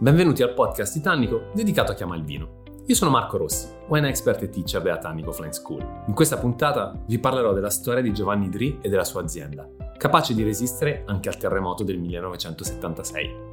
Benvenuti al podcast Titanico dedicato a chi ama il vino. Io sono Marco Rossi, wine expert e teacher della Tannico Flying School. In questa puntata vi parlerò della storia di Giovanni Dri e della sua azienda, capace di resistere anche al terremoto del 1976.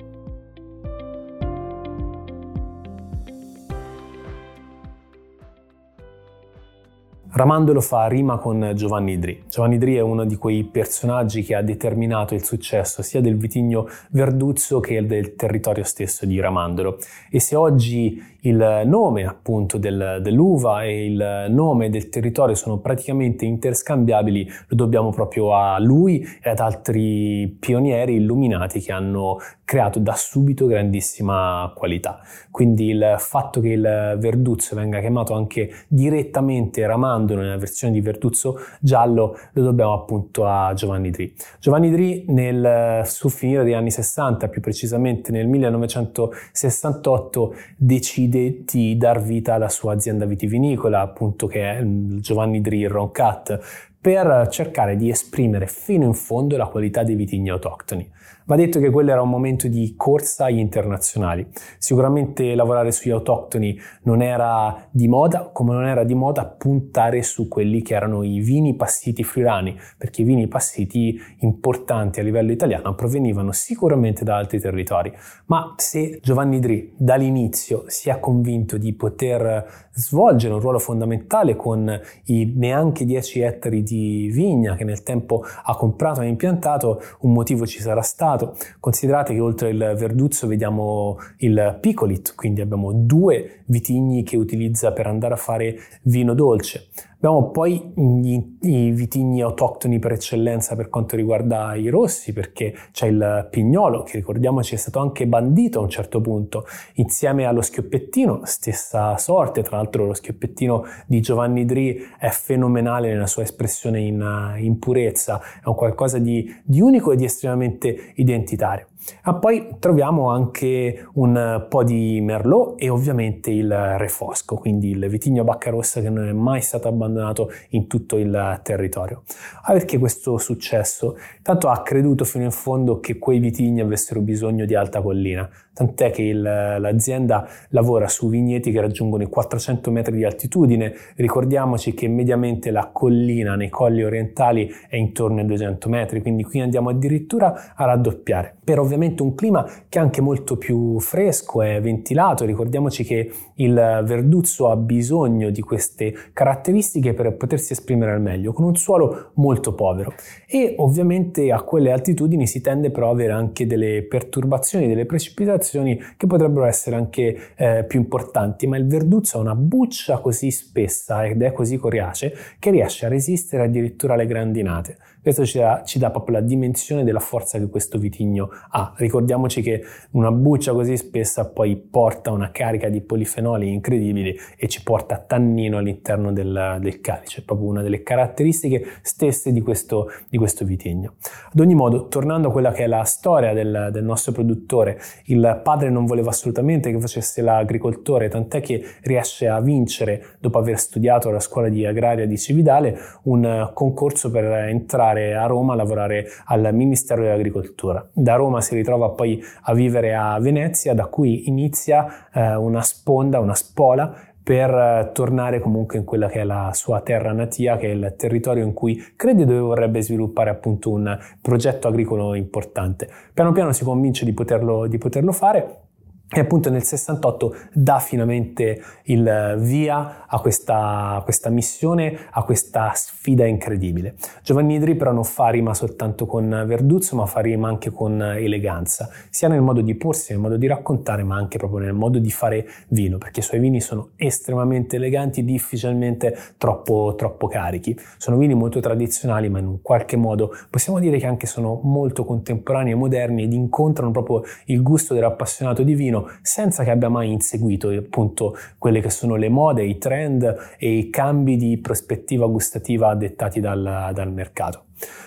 Ramandolo fa rima con Giovanni Dri. Giovanni Dri è uno di quei personaggi che ha determinato il successo sia del vitigno Verduzzo che del territorio stesso di Ramandolo. E se oggi il nome appunto del, dell'uva e il nome del territorio sono praticamente interscambiabili, lo dobbiamo proprio a lui e ad altri pionieri illuminati che hanno creato da subito grandissima qualità. Quindi il fatto che il Verduzzo venga chiamato anche direttamente Ramandolo nella versione di Verduzzo giallo lo dobbiamo appunto a Giovanni Dri. Giovanni Dri nel sul finire degli anni 60, più precisamente nel 1968, decide decide di dar vita alla sua azienda vitivinicola, appunto che è Giovanni Dri Roncat, per cercare di esprimere fino in fondo la qualità dei vitigni autoctoni. Va detto che quello era un momento di corsa agli internazionali. Sicuramente lavorare sugli autoctoni non era di moda, come non era di moda puntare su quelli che erano i vini passiti friulani, perché i vini passiti importanti a livello italiano provenivano sicuramente da altri territori. Ma se Giovanni Dri dall'inizio si è convinto di poter svolgere un ruolo fondamentale con i neanche 10 ettari di vigna che nel tempo ha comprato e impiantato, un motivo ci sarà stato passato. Considerate che oltre il Verduzzo vediamo il Picolit, quindi abbiamo due vitigni che utilizza per andare a fare vino dolce. Abbiamo poi i, i vitigni autoctoni per eccellenza per quanto riguarda i rossi, perché c'è il pignolo, che ricordiamoci è stato anche bandito a un certo punto, insieme allo schioppettino, stessa sorte, tra l'altro lo schioppettino di Giovanni Dri è fenomenale nella sua espressione in, in purezza, è un qualcosa di, di unico e di estremamente identitario. Ah, poi troviamo anche un po' di Merlot e ovviamente il Refosco, quindi il vitigno bacca rossa che non è mai stato abbandonato in tutto il territorio. Ah, perché questo successo? Tanto ha creduto fino in fondo che quei vitigni avessero bisogno di alta collina, tant'è che il, l'azienda lavora su vigneti che raggiungono i 400 metri di altitudine. Ricordiamoci che mediamente la collina nei colli orientali è intorno ai 200 metri, quindi qui andiamo addirittura a raddoppiare. Per ovviamente un clima che è anche molto più fresco e ventilato. Ricordiamoci che il verduzzo ha bisogno di queste caratteristiche per potersi esprimere al meglio, con un suolo molto povero. E ovviamente a quelle altitudini si tende però ad avere anche delle perturbazioni, delle precipitazioni situazioni che potrebbero essere anche eh, più importanti, ma il verduzzo ha una buccia così spessa ed è così coriace che riesce a resistere addirittura alle grandinate. Questo ci dà, ci dà proprio la dimensione della forza che questo vitigno ha. Ricordiamoci che una buccia così spessa poi porta una carica di polifenoli incredibili e ci porta tannino all'interno del, del calice, è proprio una delle caratteristiche stesse di questo, di questo vitigno. Ad ogni modo, tornando a quella che è la storia del, del nostro produttore, il padre non voleva assolutamente che facesse l'agricoltore, tant'è che riesce a vincere, dopo aver studiato alla scuola di agraria di Cividale, un concorso per entrare andare a Roma a lavorare al Ministero dell'Agricoltura. Da Roma si ritrova poi a vivere a Venezia, da cui inizia eh, una sponda, una spola per eh, tornare comunque in quella che è la sua terra natia, che è il territorio in cui crede dove vorrebbe sviluppare appunto un progetto agricolo importante. Piano piano si convince di poterlo, di poterlo fare e appunto nel 68 dà finalmente il via a questa, questa, missione, a questa sfida incredibile. Giovanni Idri però non fa rima soltanto con Verduzzo, ma fa rima anche con eleganza, sia nel modo di porsi, nel modo di raccontare, ma anche proprio nel modo di fare vino, perché i suoi vini sono estremamente eleganti, difficilmente troppo, troppo carichi. Sono vini molto tradizionali, ma in un qualche modo possiamo dire che anche sono molto contemporanei e moderni ed incontrano proprio il gusto dell'appassionato di vino senza che abbia mai inseguito appunto quelle che sono le mode, i trend e i cambi di prospettiva gustativa dettati dal, dal mercato.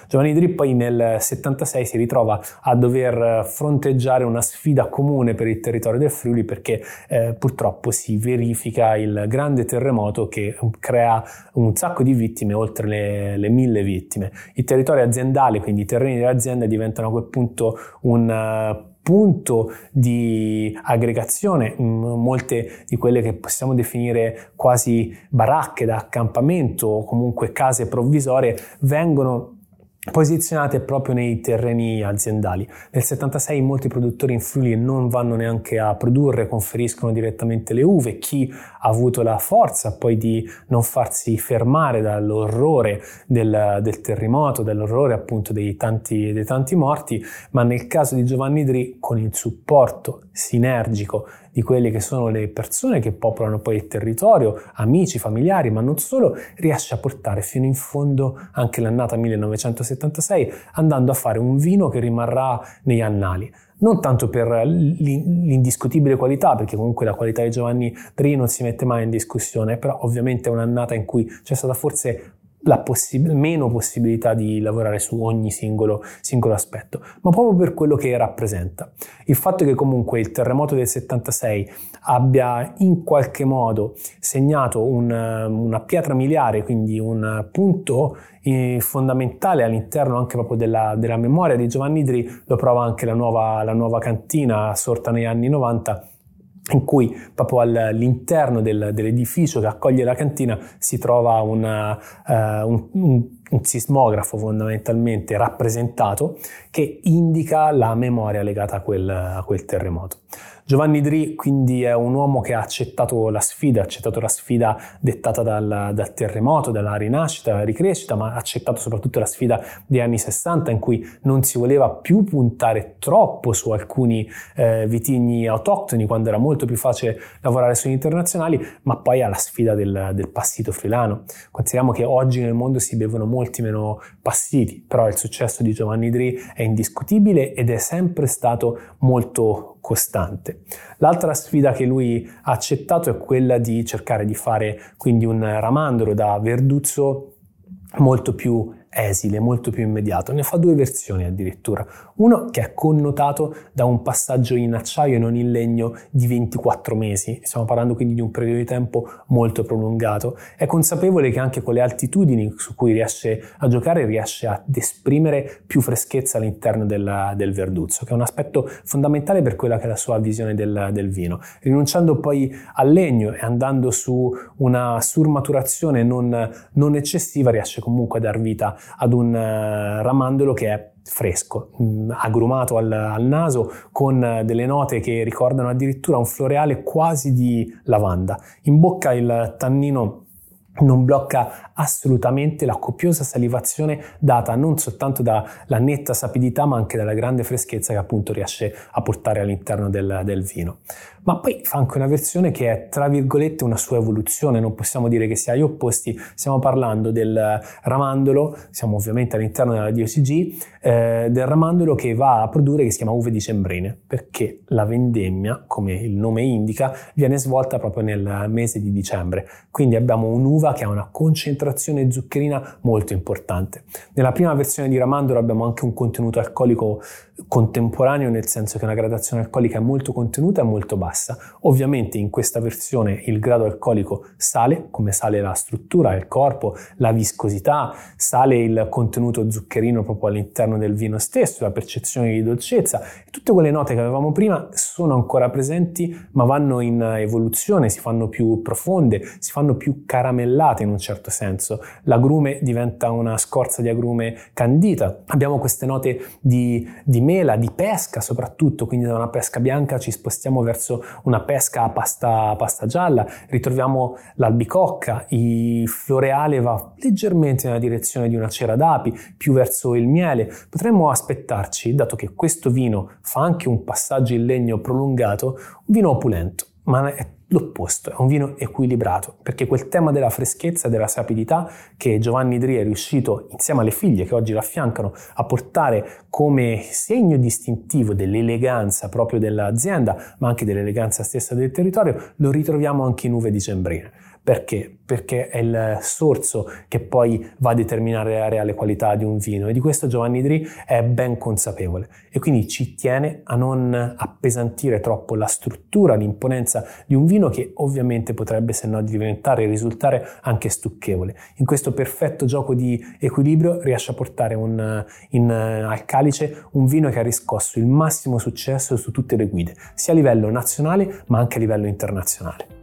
Giovanni Drip poi nel 76 si ritrova a dover fronteggiare una sfida comune per il territorio del Friuli perché eh, purtroppo si verifica il grande terremoto che crea un sacco di vittime, oltre le, le mille vittime. Il territorio aziendale, quindi i terreni dell'azienda diventano a quel punto un punto di aggregazione, molte di quelle che possiamo definire quasi baracche da accampamento o comunque case provvisorie vengono posizionate proprio nei terreni aziendali. Nel 76 molti produttori in Friuli non vanno neanche a produrre, conferiscono direttamente le uve. Chi ha avuto la forza poi di non farsi fermare dall'orrore del, del terremoto, dall'orrore appunto dei tanti, dei tanti morti, ma nel caso di Giovanni Dri con il supporto sinergico di quelle che sono le persone che popolano poi il territorio, amici, familiari, ma non solo, riesce a portare fino in fondo anche l'annata 1976, andando a fare un vino che rimarrà negli annali. Non tanto per l'indiscutibile qualità, perché comunque la qualità di Giovanni Dri non si mette mai in discussione, però ovviamente è un'annata in cui c'è stata forse possib- meno possibilità di lavorare su ogni singolo, singolo, aspetto, ma proprio per quello che rappresenta. Il fatto che comunque il terremoto del 76 abbia in qualche modo segnato un, una pietra miliare, quindi un punto eh, fondamentale all'interno anche proprio della, della, memoria di Giovanni Dri, lo prova anche la nuova, la nuova cantina sorta negli anni 90 in cui proprio all'interno del, dell'edificio che accoglie la cantina si trova una, uh, un, un, un, sismografo fondamentalmente rappresentato che indica la memoria legata a quel, a quel terremoto. Giovanni Dri quindi è un uomo che ha accettato la sfida, ha accettato la sfida dettata dal, dal terremoto, dalla rinascita, dalla ricrescita, ma ha accettato soprattutto la sfida degli anni 60 in cui non si voleva più puntare troppo su alcuni eh, vitigni autoctoni quando era molto più facile lavorare sugli internazionali, ma poi alla sfida del, del passito frilano. Consideriamo che oggi nel mondo si bevono molti meno passiti, però il successo di Giovanni Dri è indiscutibile ed è sempre stato molto costante. L'altra sfida che lui ha accettato è quella di cercare di fare quindi un ramandolo da Verduzzo molto più esile, molto più immediato. Ne fa due versioni addirittura. Uno che è connotato da un passaggio in acciaio e non in legno di 24 mesi. Stiamo parlando quindi di un periodo di tempo molto prolungato. È consapevole che anche con le altitudini su cui riesce a giocare riesce ad esprimere più freschezza all'interno del, del verduzzo, che è un aspetto fondamentale per quella che è la sua visione del, del vino. Rinunciando poi al legno e andando su una surmaturazione non, non eccessiva riesce comunque a dar vita ad un uh, ramandolo che è fresco, mm, agrumato al, al, naso con uh, delle note che ricordano addirittura un floreale quasi di lavanda. In bocca il tannino non blocca assolutamente la copiosa salivazione data non soltanto dalla netta sapidità ma anche dalla grande freschezza che appunto riesce a portare all'interno del, del vino ma poi fa anche una versione che è tra virgolette una sua evoluzione, non possiamo dire che sia agli opposti, stiamo parlando del ramandolo, siamo ovviamente all'interno della DOCG, eh, del ramandolo che va a produrre che si chiama uve dicembrine, perché la vendemmia, come il nome indica, viene svolta proprio nel mese di dicembre, quindi abbiamo un'uva che ha una concentrazione zuccherina molto importante. Nella prima versione di ramandolo abbiamo anche un contenuto alcolico contemporaneo, nel senso che una gradazione alcolica è molto contenuta e molto bassa. Ovviamente in questa versione il grado alcolico sale, come sale la struttura, il corpo, la viscosità, sale il contenuto zuccherino proprio all'interno del vino stesso, la percezione di dolcezza. Tutte quelle note che avevamo prima sono ancora presenti, ma vanno in evoluzione, si fanno più profonde, si fanno più caramellate in un certo senso. L'agrume diventa una scorza di agrume candita. Abbiamo queste note di, di mela, di pesca soprattutto, quindi da una pesca bianca ci spostiamo verso una pesca a pasta, pasta gialla, ritroviamo l'albicocca, il floreale va leggermente nella direzione di una cera d'api, più verso il miele. Potremmo aspettarci, dato che questo vino fa anche un passaggio in legno prolungato, un vino opulento, ma è l'opposto, è un vino equilibrato, perché quel tema della freschezza della sapidità che Giovanni Dri è riuscito, insieme alle figlie che oggi l'affiancano, a portare come segno distintivo dell'eleganza proprio dell'azienda, ma anche dell'eleganza stessa del territorio, lo ritroviamo anche in uve dicembrine Perché? Perché è il sorso che poi va a determinare la reale qualità di un vino e di questo Giovanni Dri è ben consapevole e quindi ci tiene a non appesantire troppo la struttura, l'imponenza di un vino che ovviamente potrebbe se no diventare e risultare anche stucchevole. In questo perfetto gioco di equilibrio riesce a portare un, in, al calice un vino che ha riscosso il massimo successo su tutte le guide, sia a livello nazionale ma anche a livello internazionale.